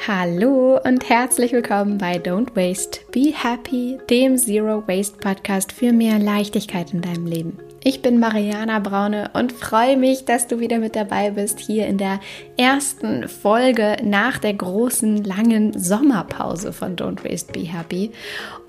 Hallo und herzlich willkommen bei Don't Waste, Be Happy, dem Zero Waste Podcast für mehr Leichtigkeit in deinem Leben. Ich bin Mariana Braune und freue mich, dass du wieder mit dabei bist hier in der ersten Folge nach der großen langen Sommerpause von Don't Waste Be Happy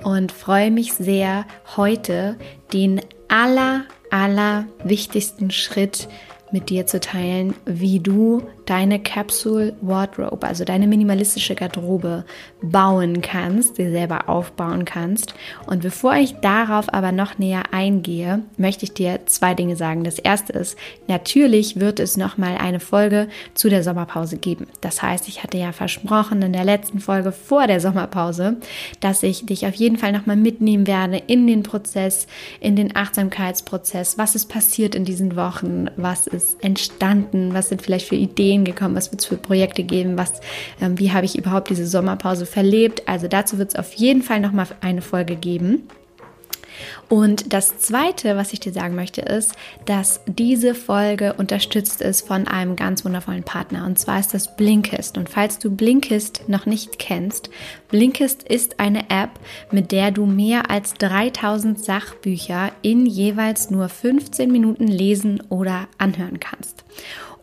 und freue mich sehr, heute den aller, aller wichtigsten Schritt mit dir zu teilen, wie du deine Capsule Wardrobe, also deine minimalistische Garderobe bauen kannst, dir selber aufbauen kannst. Und bevor ich darauf aber noch näher eingehe, möchte ich dir zwei Dinge sagen. Das erste ist, natürlich wird es noch mal eine Folge zu der Sommerpause geben. Das heißt, ich hatte ja versprochen in der letzten Folge vor der Sommerpause, dass ich dich auf jeden Fall noch mal mitnehmen werde in den Prozess, in den Achtsamkeitsprozess. Was ist passiert in diesen Wochen? Was ist entstanden? Was sind vielleicht für Ideen Ideen gekommen? Was wird es für Projekte geben? Was, ähm, wie habe ich überhaupt diese Sommerpause verlebt? Also dazu wird es auf jeden Fall nochmal eine Folge geben. Und das Zweite, was ich dir sagen möchte, ist, dass diese Folge unterstützt ist von einem ganz wundervollen Partner. Und zwar ist das Blinkist. Und falls du Blinkist noch nicht kennst, Blinkist ist eine App, mit der du mehr als 3000 Sachbücher in jeweils nur 15 Minuten lesen oder anhören kannst.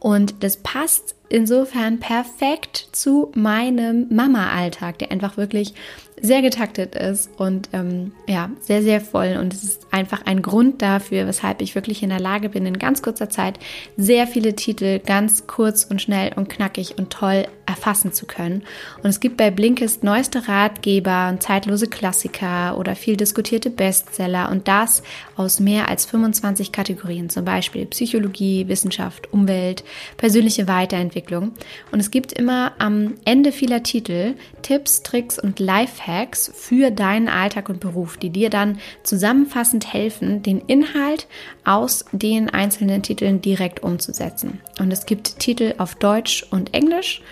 Und das passt insofern perfekt zu meinem Mama-Alltag, der einfach wirklich sehr getaktet ist und ähm, ja, sehr, sehr voll. Und es ist einfach ein Grund dafür, weshalb ich wirklich in der Lage bin, in ganz kurzer Zeit sehr viele Titel ganz kurz und schnell und knackig und toll erfassen zu können. Und es gibt bei Blinkist neueste Ratgeber und zeitlose Klassiker oder viel diskutierte Bestseller und das aus mehr als 25 Kategorien, zum Beispiel Psychologie, Wissenschaft, Umwelt, persönliche Weiterentwicklung. Und es gibt immer am Ende vieler Titel Tipps, Tricks und Lifehacks, Hacks für deinen Alltag und Beruf, die dir dann zusammenfassend helfen, den Inhalt aus den einzelnen Titeln direkt umzusetzen. Und es gibt Titel auf Deutsch und Englisch.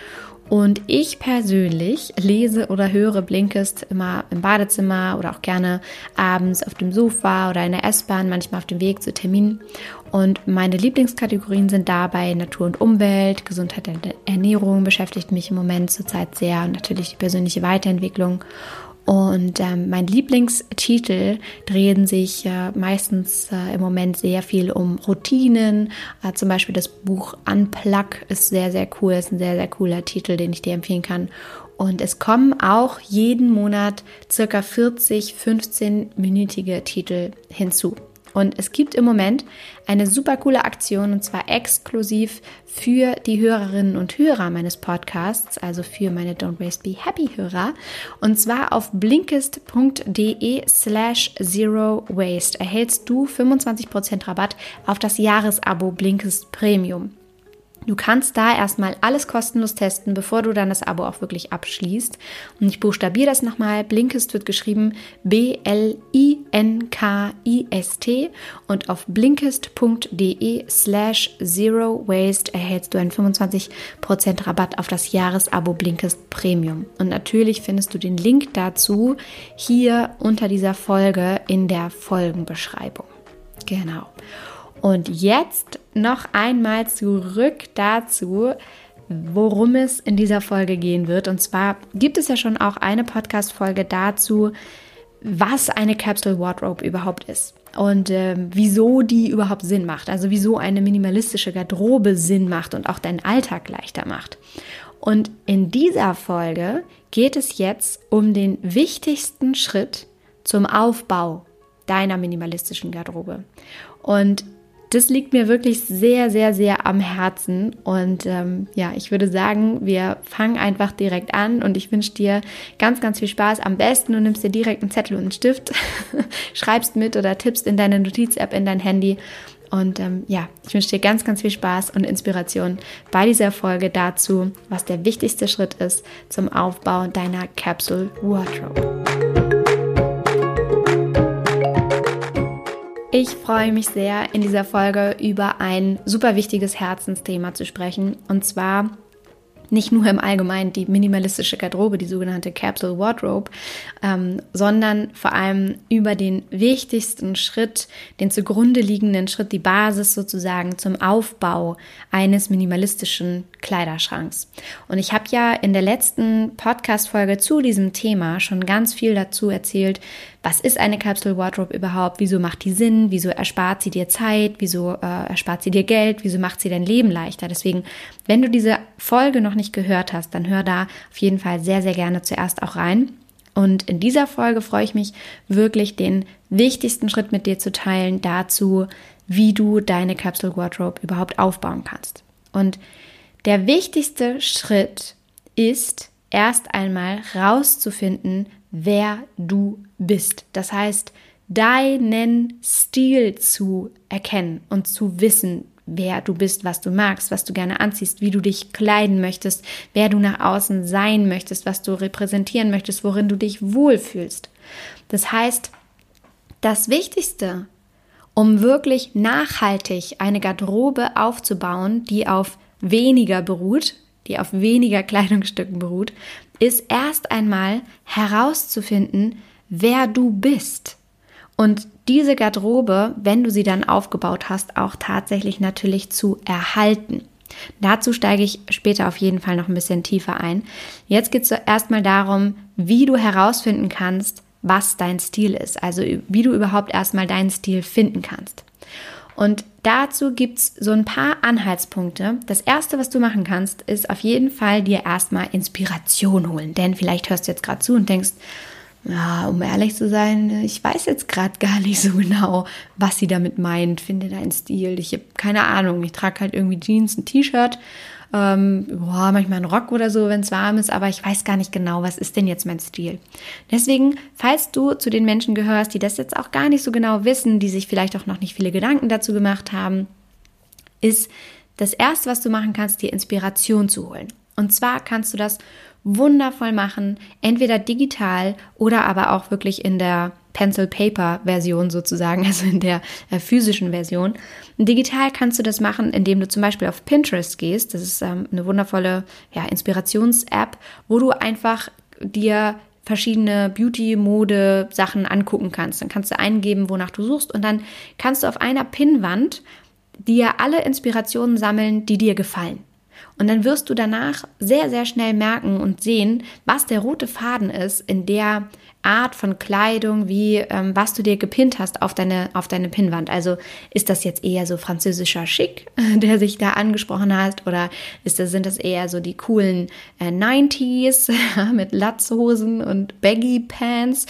Und ich persönlich lese oder höre Blinkist immer im Badezimmer oder auch gerne abends auf dem Sofa oder in der S-Bahn, manchmal auf dem Weg zu Terminen. Und meine Lieblingskategorien sind dabei Natur und Umwelt, Gesundheit und Ernährung beschäftigt mich im Moment zurzeit sehr und natürlich die persönliche Weiterentwicklung. Und ähm, mein Lieblingstitel drehen sich äh, meistens äh, im Moment sehr viel um Routinen. Äh, zum Beispiel das Buch Unplug ist sehr, sehr cool, ist ein sehr, sehr cooler Titel, den ich dir empfehlen kann. Und es kommen auch jeden Monat circa 40, 15-minütige Titel hinzu. Und es gibt im Moment eine super coole Aktion und zwar exklusiv für die Hörerinnen und Hörer meines Podcasts, also für meine Don't Waste Be Happy Hörer. Und zwar auf blinkist.de slash zero waste erhältst du 25% Rabatt auf das Jahresabo Blinkist Premium. Du kannst da erstmal alles kostenlos testen, bevor du dann das Abo auch wirklich abschließt. Und ich buchstabiere das nochmal. Blinkist wird geschrieben B-L-I-N-K-I-S-T und auf blinkist.de slash zero waste erhältst du einen 25% Rabatt auf das Jahresabo Blinkist Premium. Und natürlich findest du den Link dazu hier unter dieser Folge in der Folgenbeschreibung. Genau. Und jetzt noch einmal zurück dazu, worum es in dieser Folge gehen wird. Und zwar gibt es ja schon auch eine Podcast-Folge dazu, was eine Capsule Wardrobe überhaupt ist und äh, wieso die überhaupt Sinn macht. Also wieso eine minimalistische Garderobe Sinn macht und auch deinen Alltag leichter macht. Und in dieser Folge geht es jetzt um den wichtigsten Schritt zum Aufbau deiner minimalistischen Garderobe. Und das liegt mir wirklich sehr, sehr, sehr am Herzen. Und ähm, ja, ich würde sagen, wir fangen einfach direkt an und ich wünsche dir ganz, ganz viel Spaß. Am besten du nimmst dir direkt einen Zettel und einen Stift, schreibst mit oder tippst in deine Notiz-App in dein Handy. Und ähm, ja, ich wünsche dir ganz, ganz viel Spaß und Inspiration bei dieser Folge dazu, was der wichtigste Schritt ist zum Aufbau deiner Capsule Wardrobe. Ich freue mich sehr, in dieser Folge über ein super wichtiges Herzensthema zu sprechen. Und zwar nicht nur im Allgemeinen die minimalistische Garderobe, die sogenannte Capsule Wardrobe, ähm, sondern vor allem über den wichtigsten Schritt, den zugrunde liegenden Schritt, die Basis sozusagen zum Aufbau eines minimalistischen Kleiderschranks. Und ich habe ja in der letzten Podcast-Folge zu diesem Thema schon ganz viel dazu erzählt, was ist eine Capsule Wardrobe überhaupt, wieso macht die Sinn, wieso erspart sie dir Zeit, wieso äh, erspart sie dir Geld, wieso macht sie dein Leben leichter. Deswegen, wenn du diese Folge noch nicht gehört hast, dann hör da auf jeden Fall sehr, sehr gerne zuerst auch rein. Und in dieser Folge freue ich mich wirklich, den wichtigsten Schritt mit dir zu teilen dazu, wie du deine Capsule Wardrobe überhaupt aufbauen kannst. Und der wichtigste Schritt ist erst einmal rauszufinden, wer du bist. Das heißt, deinen Stil zu erkennen und zu wissen, wer du bist, was du magst, was du gerne anziehst, wie du dich kleiden möchtest, wer du nach außen sein möchtest, was du repräsentieren möchtest, worin du dich wohlfühlst. Das heißt, das Wichtigste, um wirklich nachhaltig eine Garderobe aufzubauen, die auf weniger beruht, die auf weniger Kleidungsstücken beruht, ist erst einmal herauszufinden, wer du bist. Und diese Garderobe, wenn du sie dann aufgebaut hast, auch tatsächlich natürlich zu erhalten. Dazu steige ich später auf jeden Fall noch ein bisschen tiefer ein. Jetzt geht es erstmal darum, wie du herausfinden kannst, was dein Stil ist. Also wie du überhaupt erstmal deinen Stil finden kannst. Und dazu gibt es so ein paar Anhaltspunkte. Das erste, was du machen kannst, ist auf jeden Fall dir erstmal Inspiration holen. Denn vielleicht hörst du jetzt gerade zu und denkst, ja, um ehrlich zu sein, ich weiß jetzt gerade gar nicht so genau, was sie damit meint. Finde deinen Stil. Ich habe keine Ahnung. Ich trage halt irgendwie Jeans, ein T-Shirt ähm, boah, manchmal ein Rock oder so, wenn es warm ist, aber ich weiß gar nicht genau, was ist denn jetzt mein Stil. Deswegen, falls du zu den Menschen gehörst, die das jetzt auch gar nicht so genau wissen, die sich vielleicht auch noch nicht viele Gedanken dazu gemacht haben, ist das Erste, was du machen kannst, dir Inspiration zu holen. Und zwar kannst du das wundervoll machen, entweder digital oder aber auch wirklich in der Pencil-Paper-Version sozusagen, also in der äh, physischen Version. Digital kannst du das machen, indem du zum Beispiel auf Pinterest gehst. Das ist ähm, eine wundervolle ja, Inspirations-App, wo du einfach dir verschiedene Beauty-Mode-Sachen angucken kannst. Dann kannst du eingeben, wonach du suchst und dann kannst du auf einer Pinnwand dir alle Inspirationen sammeln, die dir gefallen. Und dann wirst du danach sehr, sehr schnell merken und sehen, was der rote Faden ist in der Art von Kleidung, wie ähm, was du dir gepinnt hast auf deine, auf deine Pinnwand. Also ist das jetzt eher so französischer Schick, der sich da angesprochen hat, oder ist das, sind das eher so die coolen äh, 90s mit Latzhosen und Baggy Pants?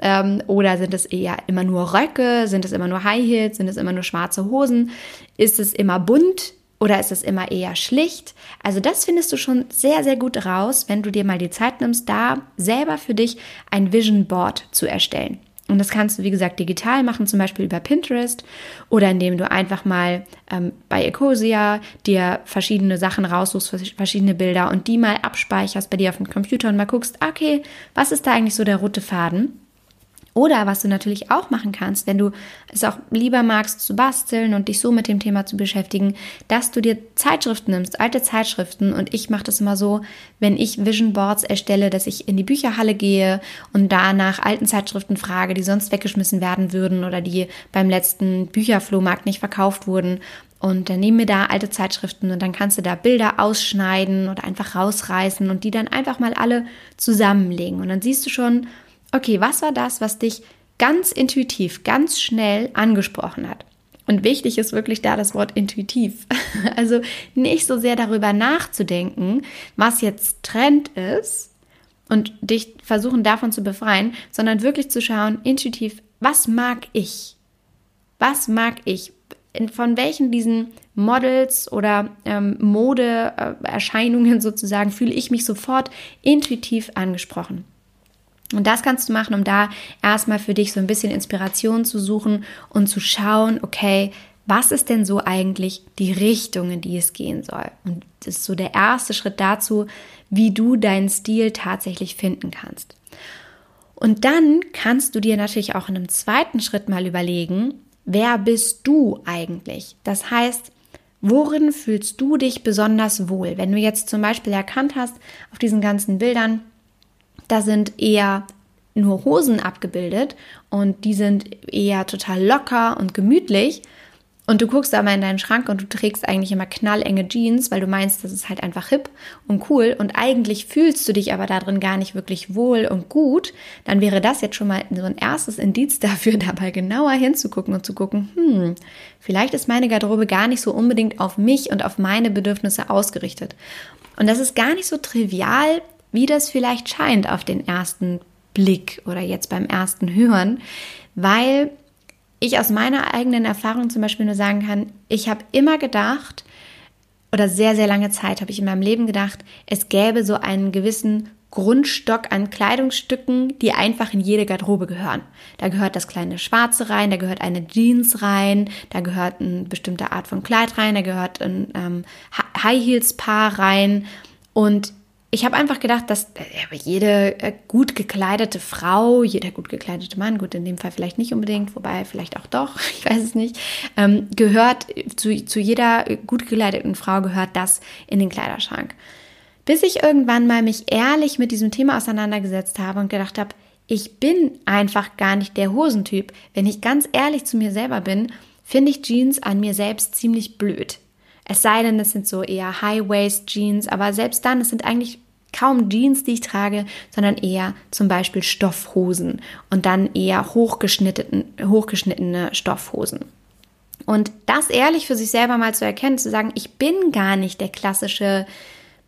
Ähm, oder sind es eher immer nur Röcke? Sind es immer nur High Heels? Sind es immer nur schwarze Hosen? Ist es immer bunt? Oder ist es immer eher schlicht? Also das findest du schon sehr, sehr gut raus, wenn du dir mal die Zeit nimmst, da selber für dich ein Vision Board zu erstellen. Und das kannst du, wie gesagt, digital machen, zum Beispiel über Pinterest oder indem du einfach mal ähm, bei Ecosia dir verschiedene Sachen raussuchst, verschiedene Bilder und die mal abspeicherst bei dir auf dem Computer und mal guckst, okay, was ist da eigentlich so der rote Faden? Oder was du natürlich auch machen kannst, wenn du es auch lieber magst zu basteln und dich so mit dem Thema zu beschäftigen, dass du dir Zeitschriften nimmst, alte Zeitschriften. Und ich mache das immer so, wenn ich Vision Boards erstelle, dass ich in die Bücherhalle gehe und da nach alten Zeitschriften frage, die sonst weggeschmissen werden würden oder die beim letzten Bücherflohmarkt nicht verkauft wurden. Und dann nehmen wir da alte Zeitschriften und dann kannst du da Bilder ausschneiden oder einfach rausreißen und die dann einfach mal alle zusammenlegen. Und dann siehst du schon, okay, was war das, was dich ganz intuitiv, ganz schnell angesprochen hat? Und wichtig ist wirklich da das Wort intuitiv. Also nicht so sehr darüber nachzudenken, was jetzt Trend ist und dich versuchen davon zu befreien, sondern wirklich zu schauen, intuitiv, was mag ich? Was mag ich? Von welchen diesen Models oder ähm, Modeerscheinungen sozusagen fühle ich mich sofort intuitiv angesprochen? Und das kannst du machen, um da erstmal für dich so ein bisschen Inspiration zu suchen und zu schauen, okay, was ist denn so eigentlich die Richtung, in die es gehen soll? Und das ist so der erste Schritt dazu, wie du deinen Stil tatsächlich finden kannst. Und dann kannst du dir natürlich auch in einem zweiten Schritt mal überlegen, wer bist du eigentlich? Das heißt, Worin fühlst du dich besonders wohl? Wenn du jetzt zum Beispiel erkannt hast, auf diesen ganzen Bildern, da sind eher nur Hosen abgebildet und die sind eher total locker und gemütlich, und du guckst aber in deinen Schrank und du trägst eigentlich immer knallenge Jeans, weil du meinst, das ist halt einfach hip und cool. Und eigentlich fühlst du dich aber darin gar nicht wirklich wohl und gut, dann wäre das jetzt schon mal so ein erstes Indiz dafür, dabei genauer hinzugucken und zu gucken, hm, vielleicht ist meine Garderobe gar nicht so unbedingt auf mich und auf meine Bedürfnisse ausgerichtet. Und das ist gar nicht so trivial, wie das vielleicht scheint auf den ersten Blick oder jetzt beim ersten Hören, weil ich aus meiner eigenen Erfahrung zum Beispiel nur sagen kann, ich habe immer gedacht, oder sehr, sehr lange Zeit habe ich in meinem Leben gedacht, es gäbe so einen gewissen Grundstock an Kleidungsstücken, die einfach in jede Garderobe gehören. Da gehört das kleine Schwarze rein, da gehört eine Jeans rein, da gehört eine bestimmte Art von Kleid rein, da gehört ein ähm, High Heels Paar rein. Und ich habe einfach gedacht, dass äh, jede äh, gut gekleidete Frau, jeder gut gekleidete Mann, gut in dem Fall vielleicht nicht unbedingt, wobei vielleicht auch doch, ich weiß es nicht, ähm, gehört zu, zu jeder gut gekleideten Frau gehört das in den Kleiderschrank. Bis ich irgendwann mal mich ehrlich mit diesem Thema auseinandergesetzt habe und gedacht habe, ich bin einfach gar nicht der Hosentyp. Wenn ich ganz ehrlich zu mir selber bin, finde ich Jeans an mir selbst ziemlich blöd. Es sei denn, es sind so eher High-Waist-Jeans, aber selbst dann, es sind eigentlich kaum Jeans, die ich trage, sondern eher zum Beispiel Stoffhosen und dann eher hochgeschnittene, hochgeschnittene Stoffhosen. Und das ehrlich für sich selber mal zu erkennen, zu sagen, ich bin gar nicht der klassische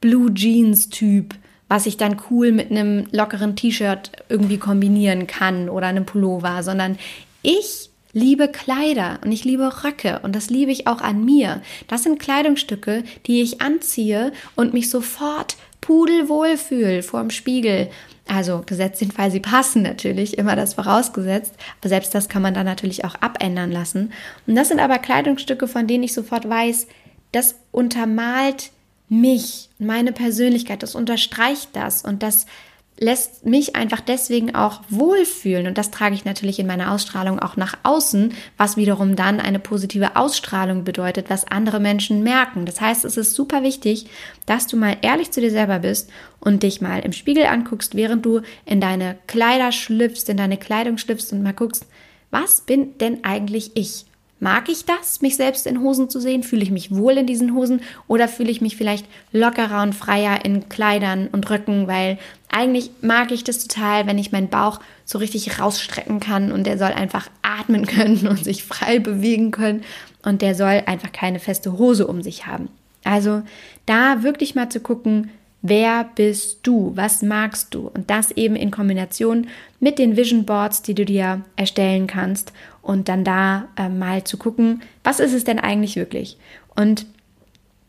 Blue Jeans Typ, was ich dann cool mit einem lockeren T-Shirt irgendwie kombinieren kann oder einem Pullover, sondern ich liebe Kleider und ich liebe Röcke und das liebe ich auch an mir. Das sind Kleidungsstücke, die ich anziehe und mich sofort pudelwohl fühle vor dem Spiegel. Also gesetzt den Fall, sie passen natürlich, immer das vorausgesetzt. Aber selbst das kann man dann natürlich auch abändern lassen. Und das sind aber Kleidungsstücke, von denen ich sofort weiß, das untermalt mich, meine Persönlichkeit, das unterstreicht das und das lässt mich einfach deswegen auch wohlfühlen. Und das trage ich natürlich in meiner Ausstrahlung auch nach außen, was wiederum dann eine positive Ausstrahlung bedeutet, was andere Menschen merken. Das heißt, es ist super wichtig, dass du mal ehrlich zu dir selber bist und dich mal im Spiegel anguckst, während du in deine Kleider schlüpfst, in deine Kleidung schlüpfst und mal guckst, was bin denn eigentlich ich? Mag ich das, mich selbst in Hosen zu sehen? Fühle ich mich wohl in diesen Hosen? Oder fühle ich mich vielleicht lockerer und freier in Kleidern und Röcken? Weil eigentlich mag ich das total, wenn ich meinen Bauch so richtig rausstrecken kann und der soll einfach atmen können und sich frei bewegen können und der soll einfach keine feste Hose um sich haben. Also da wirklich mal zu gucken, Wer bist du? Was magst du? Und das eben in Kombination mit den Vision Boards, die du dir erstellen kannst und dann da äh, mal zu gucken, was ist es denn eigentlich wirklich? Und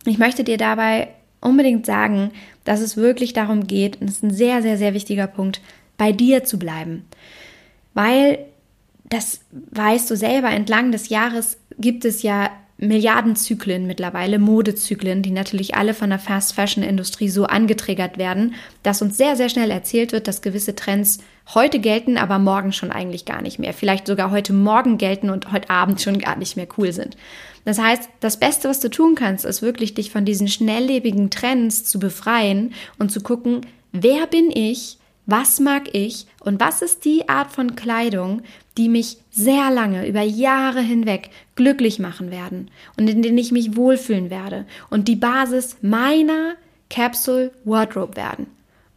ich möchte dir dabei unbedingt sagen, dass es wirklich darum geht, und das ist ein sehr, sehr, sehr wichtiger Punkt, bei dir zu bleiben. Weil, das weißt du selber, entlang des Jahres gibt es ja Milliardenzyklen mittlerweile, Modezyklen, die natürlich alle von der Fast Fashion Industrie so angetriggert werden, dass uns sehr, sehr schnell erzählt wird, dass gewisse Trends heute gelten, aber morgen schon eigentlich gar nicht mehr. Vielleicht sogar heute Morgen gelten und heute Abend schon gar nicht mehr cool sind. Das heißt, das Beste, was du tun kannst, ist wirklich dich von diesen schnelllebigen Trends zu befreien und zu gucken, wer bin ich? Was mag ich und was ist die Art von Kleidung, die mich sehr lange, über Jahre hinweg glücklich machen werden und in denen ich mich wohlfühlen werde und die Basis meiner Capsule Wardrobe werden.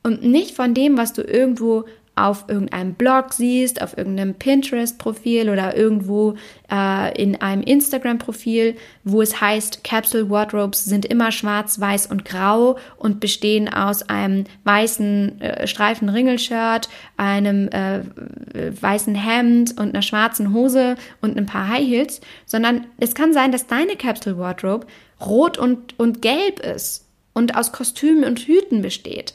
Und nicht von dem, was du irgendwo auf irgendeinem Blog siehst, auf irgendeinem Pinterest-Profil oder irgendwo äh, in einem Instagram-Profil, wo es heißt, Capsule Wardrobes sind immer schwarz, weiß und grau und bestehen aus einem weißen äh, Streifen Ringelshirt, einem äh, weißen Hemd und einer schwarzen Hose und ein paar High Heels, sondern es kann sein, dass deine Capsule Wardrobe rot und, und gelb ist und aus Kostümen und Hüten besteht.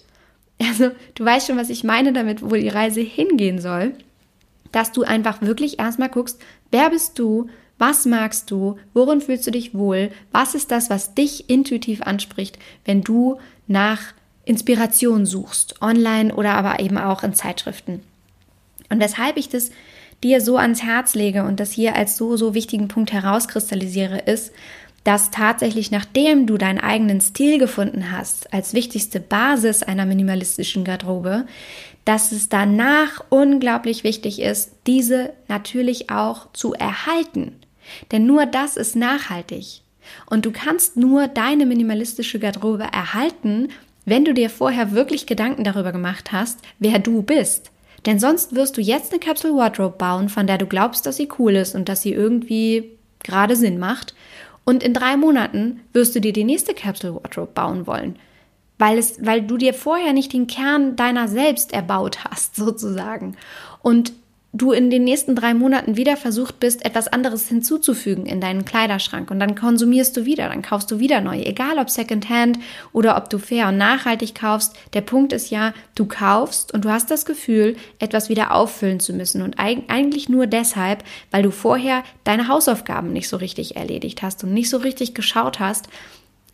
Also du weißt schon, was ich meine damit, wo die Reise hingehen soll, dass du einfach wirklich erstmal guckst, wer bist du, was magst du, worin fühlst du dich wohl, was ist das, was dich intuitiv anspricht, wenn du nach Inspiration suchst, online oder aber eben auch in Zeitschriften. Und weshalb ich das dir so ans Herz lege und das hier als so, so wichtigen Punkt herauskristallisiere, ist, dass tatsächlich nachdem du deinen eigenen Stil gefunden hast, als wichtigste Basis einer minimalistischen Garderobe, dass es danach unglaublich wichtig ist, diese natürlich auch zu erhalten. Denn nur das ist nachhaltig. Und du kannst nur deine minimalistische Garderobe erhalten, wenn du dir vorher wirklich Gedanken darüber gemacht hast, wer du bist. Denn sonst wirst du jetzt eine Capsule Wardrobe bauen, von der du glaubst, dass sie cool ist und dass sie irgendwie gerade Sinn macht. Und in drei Monaten wirst du dir die nächste Capsule Wardrobe bauen wollen. Weil, es, weil du dir vorher nicht den Kern deiner selbst erbaut hast, sozusagen. Und du in den nächsten drei Monaten wieder versucht bist, etwas anderes hinzuzufügen in deinen Kleiderschrank und dann konsumierst du wieder, dann kaufst du wieder neu, egal ob Secondhand oder ob du fair und nachhaltig kaufst. Der Punkt ist ja, du kaufst und du hast das Gefühl, etwas wieder auffüllen zu müssen und eigentlich nur deshalb, weil du vorher deine Hausaufgaben nicht so richtig erledigt hast und nicht so richtig geschaut hast,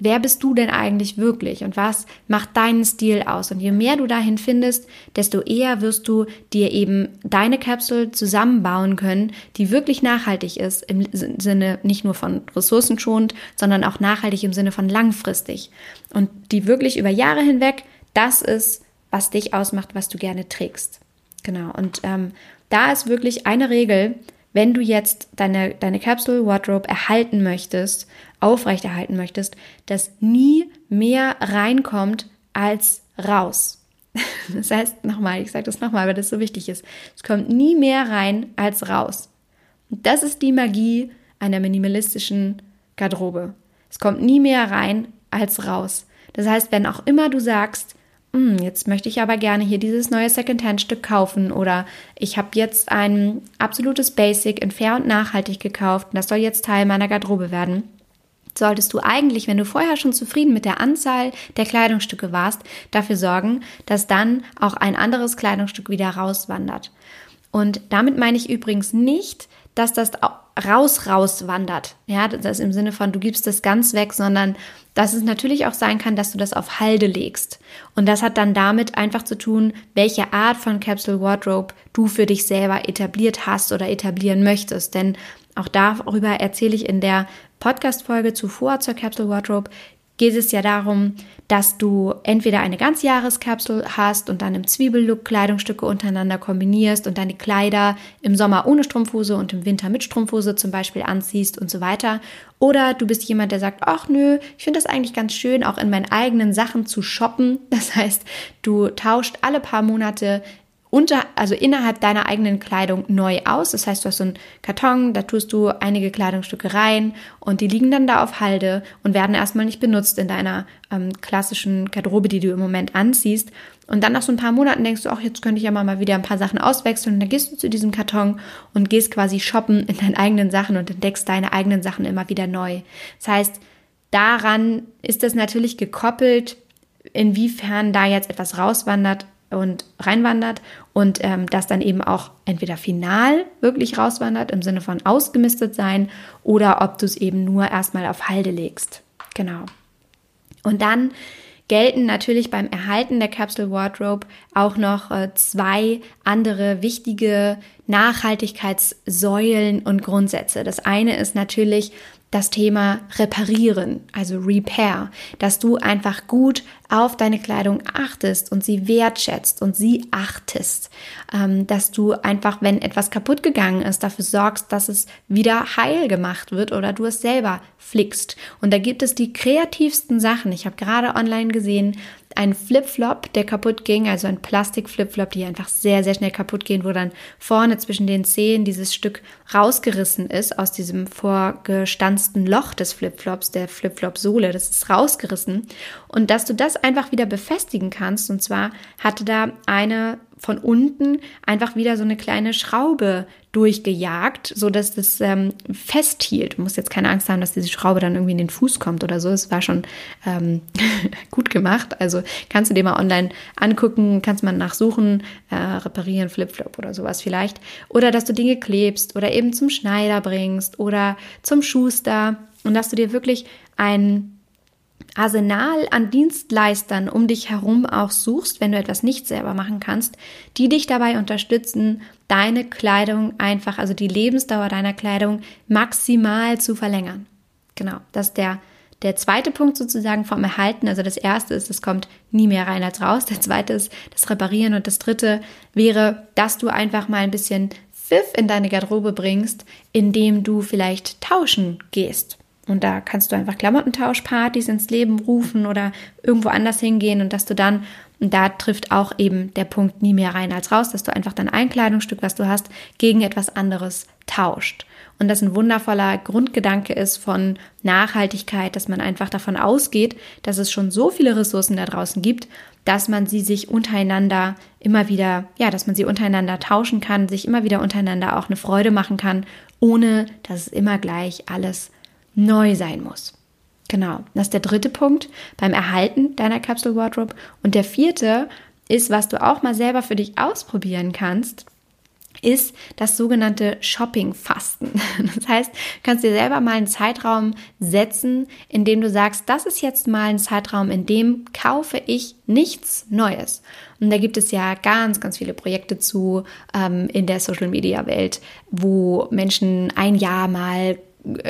wer bist du denn eigentlich wirklich und was macht deinen Stil aus? Und je mehr du dahin findest, desto eher wirst du dir eben deine Kapsel zusammenbauen können, die wirklich nachhaltig ist, im Sinne nicht nur von ressourcenschonend, sondern auch nachhaltig im Sinne von langfristig. Und die wirklich über Jahre hinweg, das ist, was dich ausmacht, was du gerne trägst. Genau. Und ähm, da ist wirklich eine Regel, wenn du jetzt deine, deine Capsule Wardrobe erhalten möchtest, aufrechterhalten möchtest, dass nie mehr reinkommt als raus. Das heißt, nochmal, ich sage das nochmal, weil das so wichtig ist. Es kommt nie mehr rein als raus. Und das ist die Magie einer minimalistischen Garderobe. Es kommt nie mehr rein als raus. Das heißt, wenn auch immer du sagst, hm, jetzt möchte ich aber gerne hier dieses neue Secondhand-Stück kaufen oder ich habe jetzt ein absolutes Basic in fair und nachhaltig gekauft und das soll jetzt Teil meiner Garderobe werden, solltest du eigentlich, wenn du vorher schon zufrieden mit der Anzahl der Kleidungsstücke warst, dafür sorgen, dass dann auch ein anderes Kleidungsstück wieder rauswandert. Und damit meine ich übrigens nicht, dass das raus, raus wandert. Ja, das ist im Sinne von, du gibst das ganz weg, sondern dass es natürlich auch sein kann, dass du das auf Halde legst. Und das hat dann damit einfach zu tun, welche Art von Capsule Wardrobe du für dich selber etabliert hast oder etablieren möchtest. Denn auch darüber erzähle ich in der Podcast-Folge zuvor zur Capsule Wardrobe geht es ja darum, dass du entweder eine Ganzjahreskapsel hast und dann im Zwiebellook Kleidungsstücke untereinander kombinierst und deine Kleider im Sommer ohne Strumpfhose und im Winter mit Strumpfhose zum Beispiel anziehst und so weiter. Oder du bist jemand, der sagt, ach nö, ich finde das eigentlich ganz schön, auch in meinen eigenen Sachen zu shoppen. Das heißt, du tauscht alle paar Monate unter, also innerhalb deiner eigenen Kleidung neu aus. Das heißt, du hast so einen Karton, da tust du einige Kleidungsstücke rein und die liegen dann da auf Halde und werden erstmal nicht benutzt in deiner ähm, klassischen Garderobe, die du im Moment anziehst. Und dann nach so ein paar Monaten denkst du, ach, jetzt könnte ich ja mal wieder ein paar Sachen auswechseln. Und dann gehst du zu diesem Karton und gehst quasi shoppen in deinen eigenen Sachen und entdeckst deine eigenen Sachen immer wieder neu. Das heißt, daran ist es natürlich gekoppelt, inwiefern da jetzt etwas rauswandert und reinwandert und ähm, das dann eben auch entweder final wirklich rauswandert im Sinne von ausgemistet sein oder ob du es eben nur erstmal auf Halde legst. Genau. Und dann gelten natürlich beim Erhalten der Capsule Wardrobe auch noch äh, zwei andere wichtige Nachhaltigkeitssäulen und Grundsätze. Das eine ist natürlich das Thema Reparieren, also Repair, dass du einfach gut auf deine Kleidung achtest und sie wertschätzt und sie achtest, ähm, dass du einfach, wenn etwas kaputt gegangen ist, dafür sorgst, dass es wieder heil gemacht wird oder du es selber flickst. Und da gibt es die kreativsten Sachen. Ich habe gerade online gesehen, ein Flipflop, der kaputt ging, also ein Plastik-Flipflop, die einfach sehr, sehr schnell kaputt gehen, wo dann vorne zwischen den Zehen dieses Stück rausgerissen ist aus diesem vorgestanzten Loch des Flipflops, der Flipflop-Sohle, das ist rausgerissen. Und dass du das einfach wieder befestigen kannst. Und zwar hatte da eine von unten einfach wieder so eine kleine Schraube durchgejagt, so dass das ähm, festhielt. Du musst jetzt keine Angst haben, dass diese Schraube dann irgendwie in den Fuß kommt oder so. Es war schon ähm, gut gemacht. Also kannst du dir mal online angucken, kannst mal nachsuchen, äh, reparieren, Flipflop oder sowas vielleicht. Oder dass du Dinge klebst oder eben zum Schneider bringst oder zum Schuster und dass du dir wirklich ein Arsenal an Dienstleistern um dich herum auch suchst, wenn du etwas nicht selber machen kannst, die dich dabei unterstützen, deine Kleidung einfach, also die Lebensdauer deiner Kleidung maximal zu verlängern. Genau, das ist der, der zweite Punkt sozusagen vom Erhalten. Also das erste ist, es kommt nie mehr rein als raus. Der zweite ist das Reparieren und das dritte wäre, dass du einfach mal ein bisschen Pfiff in deine Garderobe bringst, indem du vielleicht tauschen gehst. Und da kannst du einfach Klamottentauschpartys ins Leben rufen oder irgendwo anders hingehen und dass du dann, und da trifft auch eben der Punkt nie mehr rein als raus, dass du einfach dein Einkleidungsstück, was du hast, gegen etwas anderes tauscht. Und das ein wundervoller Grundgedanke ist von Nachhaltigkeit, dass man einfach davon ausgeht, dass es schon so viele Ressourcen da draußen gibt, dass man sie sich untereinander immer wieder, ja, dass man sie untereinander tauschen kann, sich immer wieder untereinander auch eine Freude machen kann, ohne dass es immer gleich alles neu sein muss. Genau, das ist der dritte Punkt beim Erhalten deiner Capsule Wardrobe. Und der vierte ist, was du auch mal selber für dich ausprobieren kannst, ist das sogenannte Shopping-Fasten. Das heißt, du kannst dir selber mal einen Zeitraum setzen, in dem du sagst, das ist jetzt mal ein Zeitraum, in dem kaufe ich nichts Neues. Und da gibt es ja ganz, ganz viele Projekte zu ähm, in der Social-Media-Welt, wo Menschen ein Jahr mal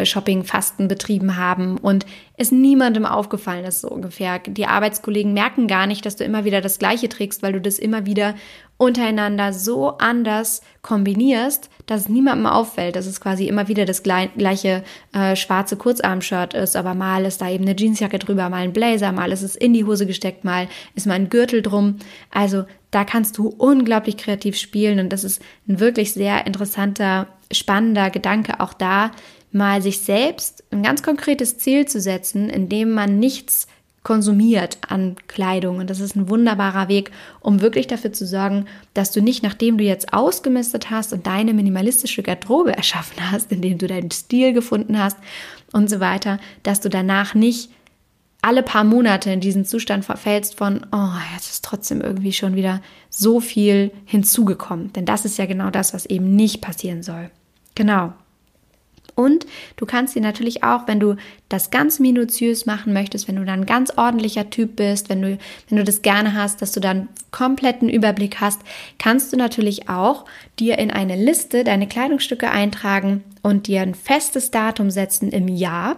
Shopping-Fasten betrieben haben und es niemandem aufgefallen ist, so ungefähr. Die Arbeitskollegen merken gar nicht, dass du immer wieder das Gleiche trägst, weil du das immer wieder untereinander so anders kombinierst, dass es niemandem auffällt, dass es quasi immer wieder das gleiche äh, schwarze Kurzarm-Shirt ist, aber mal ist da eben eine Jeansjacke drüber, mal ein Blazer, mal ist es in die Hose gesteckt, mal ist mal ein Gürtel drum. Also da kannst du unglaublich kreativ spielen und das ist ein wirklich sehr interessanter, spannender Gedanke auch da, mal sich selbst ein ganz konkretes Ziel zu setzen, indem man nichts konsumiert an Kleidung. Und das ist ein wunderbarer Weg, um wirklich dafür zu sorgen, dass du nicht, nachdem du jetzt ausgemistet hast und deine minimalistische Garderobe erschaffen hast, indem du deinen Stil gefunden hast und so weiter, dass du danach nicht alle paar Monate in diesen Zustand verfällst von, oh, jetzt ist trotzdem irgendwie schon wieder so viel hinzugekommen. Denn das ist ja genau das, was eben nicht passieren soll. Genau. Und du kannst dir natürlich auch, wenn du das ganz minutiös machen möchtest, wenn du dann ganz ordentlicher Typ bist, wenn du, wenn du das gerne hast, dass du dann kompletten Überblick hast, kannst du natürlich auch dir in eine Liste deine Kleidungsstücke eintragen und dir ein festes Datum setzen im Jahr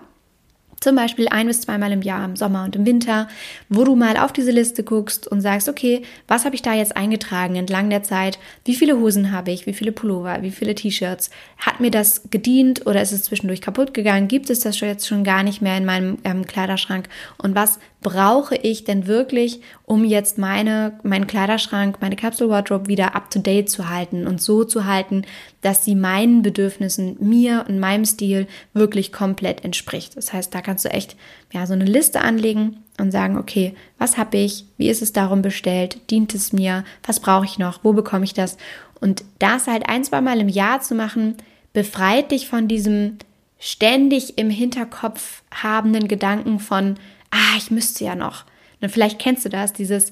zum Beispiel ein bis zweimal im Jahr im Sommer und im Winter, wo du mal auf diese Liste guckst und sagst, okay, was habe ich da jetzt eingetragen entlang der Zeit? Wie viele Hosen habe ich? Wie viele Pullover? Wie viele T-Shirts? Hat mir das gedient oder ist es zwischendurch kaputt gegangen? Gibt es das jetzt schon gar nicht mehr in meinem ähm, Kleiderschrank? Und was brauche ich denn wirklich, um jetzt meine, meinen Kleiderschrank, meine Capsule Wardrobe wieder up to date zu halten und so zu halten, dass sie meinen Bedürfnissen, mir und meinem Stil wirklich komplett entspricht. Das heißt, da kannst du echt ja so eine Liste anlegen und sagen, okay, was habe ich? Wie ist es darum bestellt? Dient es mir? Was brauche ich noch? Wo bekomme ich das? Und das halt ein, zwei Mal im Jahr zu machen, befreit dich von diesem ständig im Hinterkopf habenden Gedanken von, ah, ich müsste ja noch. Und vielleicht kennst du das, dieses,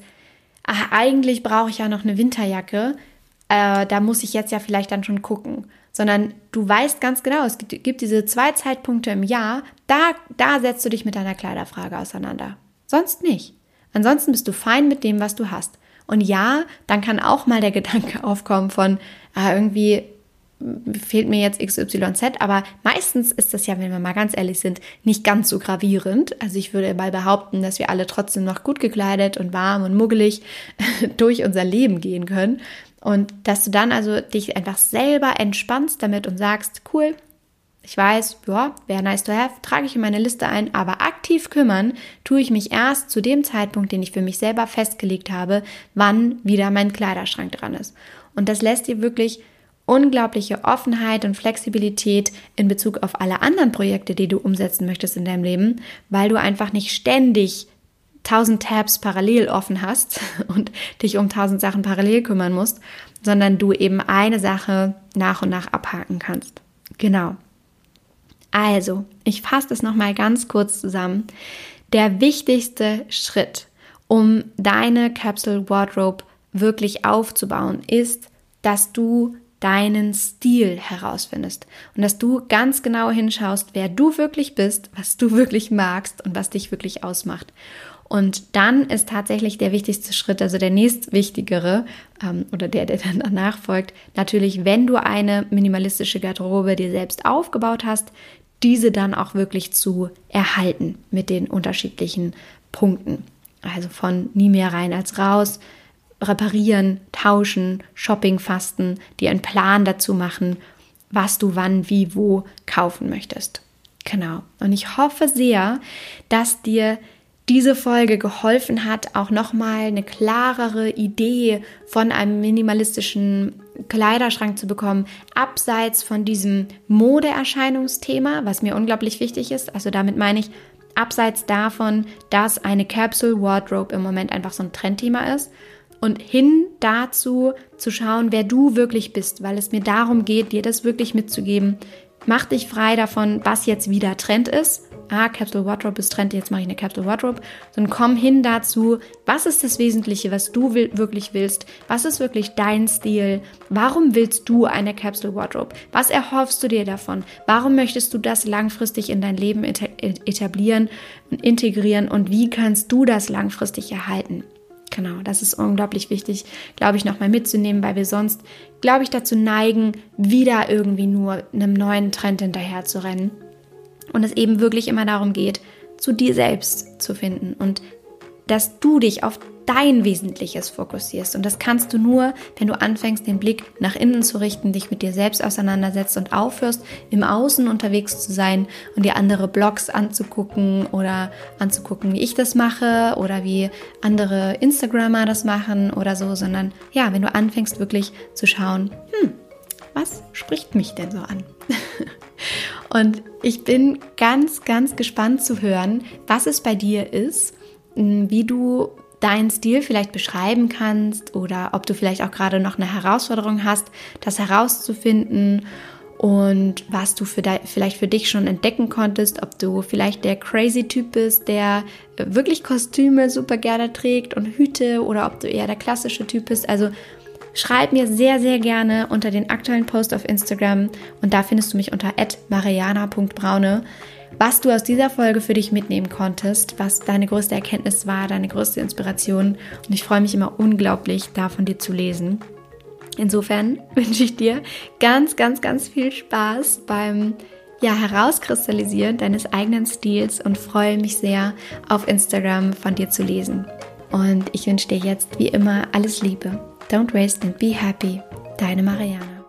ach, eigentlich brauche ich ja noch eine Winterjacke, äh, da muss ich jetzt ja vielleicht dann schon gucken. Sondern du weißt ganz genau, es gibt, gibt diese zwei Zeitpunkte im Jahr, da, da setzt du dich mit deiner Kleiderfrage auseinander. Sonst nicht. Ansonsten bist du fein mit dem, was du hast. Und ja, dann kann auch mal der Gedanke aufkommen von, ah, irgendwie fehlt mir jetzt XYZ, aber meistens ist das ja, wenn wir mal ganz ehrlich sind, nicht ganz so gravierend. Also ich würde mal behaupten, dass wir alle trotzdem noch gut gekleidet und warm und muggelig durch unser Leben gehen können. Und dass du dann also dich einfach selber entspannst damit und sagst, cool, ich weiß, ja, wäre nice to have, trage ich in meine Liste ein, aber aktiv kümmern tue ich mich erst zu dem Zeitpunkt, den ich für mich selber festgelegt habe, wann wieder mein Kleiderschrank dran ist. Und das lässt dir wirklich unglaubliche Offenheit und Flexibilität in Bezug auf alle anderen Projekte, die du umsetzen möchtest in deinem Leben, weil du einfach nicht ständig tausend Tabs parallel offen hast und dich um tausend Sachen parallel kümmern musst, sondern du eben eine Sache nach und nach abhaken kannst. Genau. Also, ich fasse das nochmal ganz kurz zusammen. Der wichtigste Schritt, um deine Capsule Wardrobe wirklich aufzubauen, ist, dass du deinen Stil herausfindest und dass du ganz genau hinschaust, wer du wirklich bist, was du wirklich magst und was dich wirklich ausmacht. Und dann ist tatsächlich der wichtigste Schritt, also der nächstwichtigere ähm, oder der, der dann danach folgt, natürlich, wenn du eine minimalistische Garderobe dir selbst aufgebaut hast, diese dann auch wirklich zu erhalten mit den unterschiedlichen Punkten. Also von nie mehr rein als raus, reparieren, tauschen, Shopping fasten, dir einen Plan dazu machen, was du wann, wie, wo kaufen möchtest. Genau. Und ich hoffe sehr, dass dir diese Folge geholfen hat, auch nochmal eine klarere Idee von einem minimalistischen Kleiderschrank zu bekommen, abseits von diesem Modeerscheinungsthema, was mir unglaublich wichtig ist. Also damit meine ich, abseits davon, dass eine Capsule Wardrobe im Moment einfach so ein Trendthema ist und hin dazu zu schauen, wer du wirklich bist, weil es mir darum geht, dir das wirklich mitzugeben. Mach dich frei davon, was jetzt wieder Trend ist ah, Capsule Wardrobe ist Trend, jetzt mache ich eine Capsule Wardrobe, sondern komm hin dazu, was ist das Wesentliche, was du will, wirklich willst, was ist wirklich dein Stil, warum willst du eine Capsule Wardrobe, was erhoffst du dir davon, warum möchtest du das langfristig in dein Leben etablieren und integrieren? Und wie kannst du das langfristig erhalten. Genau, das ist unglaublich wichtig, glaube ich, nochmal mitzunehmen, weil wir sonst, glaube ich, dazu neigen, wieder irgendwie nur einem neuen Trend hinterher zu rennen und es eben wirklich immer darum geht, zu dir selbst zu finden und dass du dich auf dein Wesentliches fokussierst. Und das kannst du nur, wenn du anfängst, den Blick nach innen zu richten, dich mit dir selbst auseinandersetzt und aufhörst, im Außen unterwegs zu sein und dir andere Blogs anzugucken oder anzugucken, wie ich das mache oder wie andere Instagrammer das machen oder so, sondern ja, wenn du anfängst wirklich zu schauen, hm, was spricht mich denn so an? Und ich bin ganz, ganz gespannt zu hören, was es bei dir ist, wie du deinen Stil vielleicht beschreiben kannst oder ob du vielleicht auch gerade noch eine Herausforderung hast, das herauszufinden und was du für vielleicht für dich schon entdecken konntest, ob du vielleicht der crazy Typ bist, der wirklich Kostüme super gerne trägt und Hüte oder ob du eher der klassische Typ bist. Also Schreib mir sehr, sehr gerne unter den aktuellen Post auf Instagram und da findest du mich unter mariana.braune, was du aus dieser Folge für dich mitnehmen konntest, was deine größte Erkenntnis war, deine größte Inspiration. Und ich freue mich immer unglaublich, da von dir zu lesen. Insofern wünsche ich dir ganz, ganz, ganz viel Spaß beim ja, Herauskristallisieren deines eigenen Stils und freue mich sehr, auf Instagram von dir zu lesen. Und ich wünsche dir jetzt wie immer alles Liebe. Don't waste and be happy. Deine Mariana.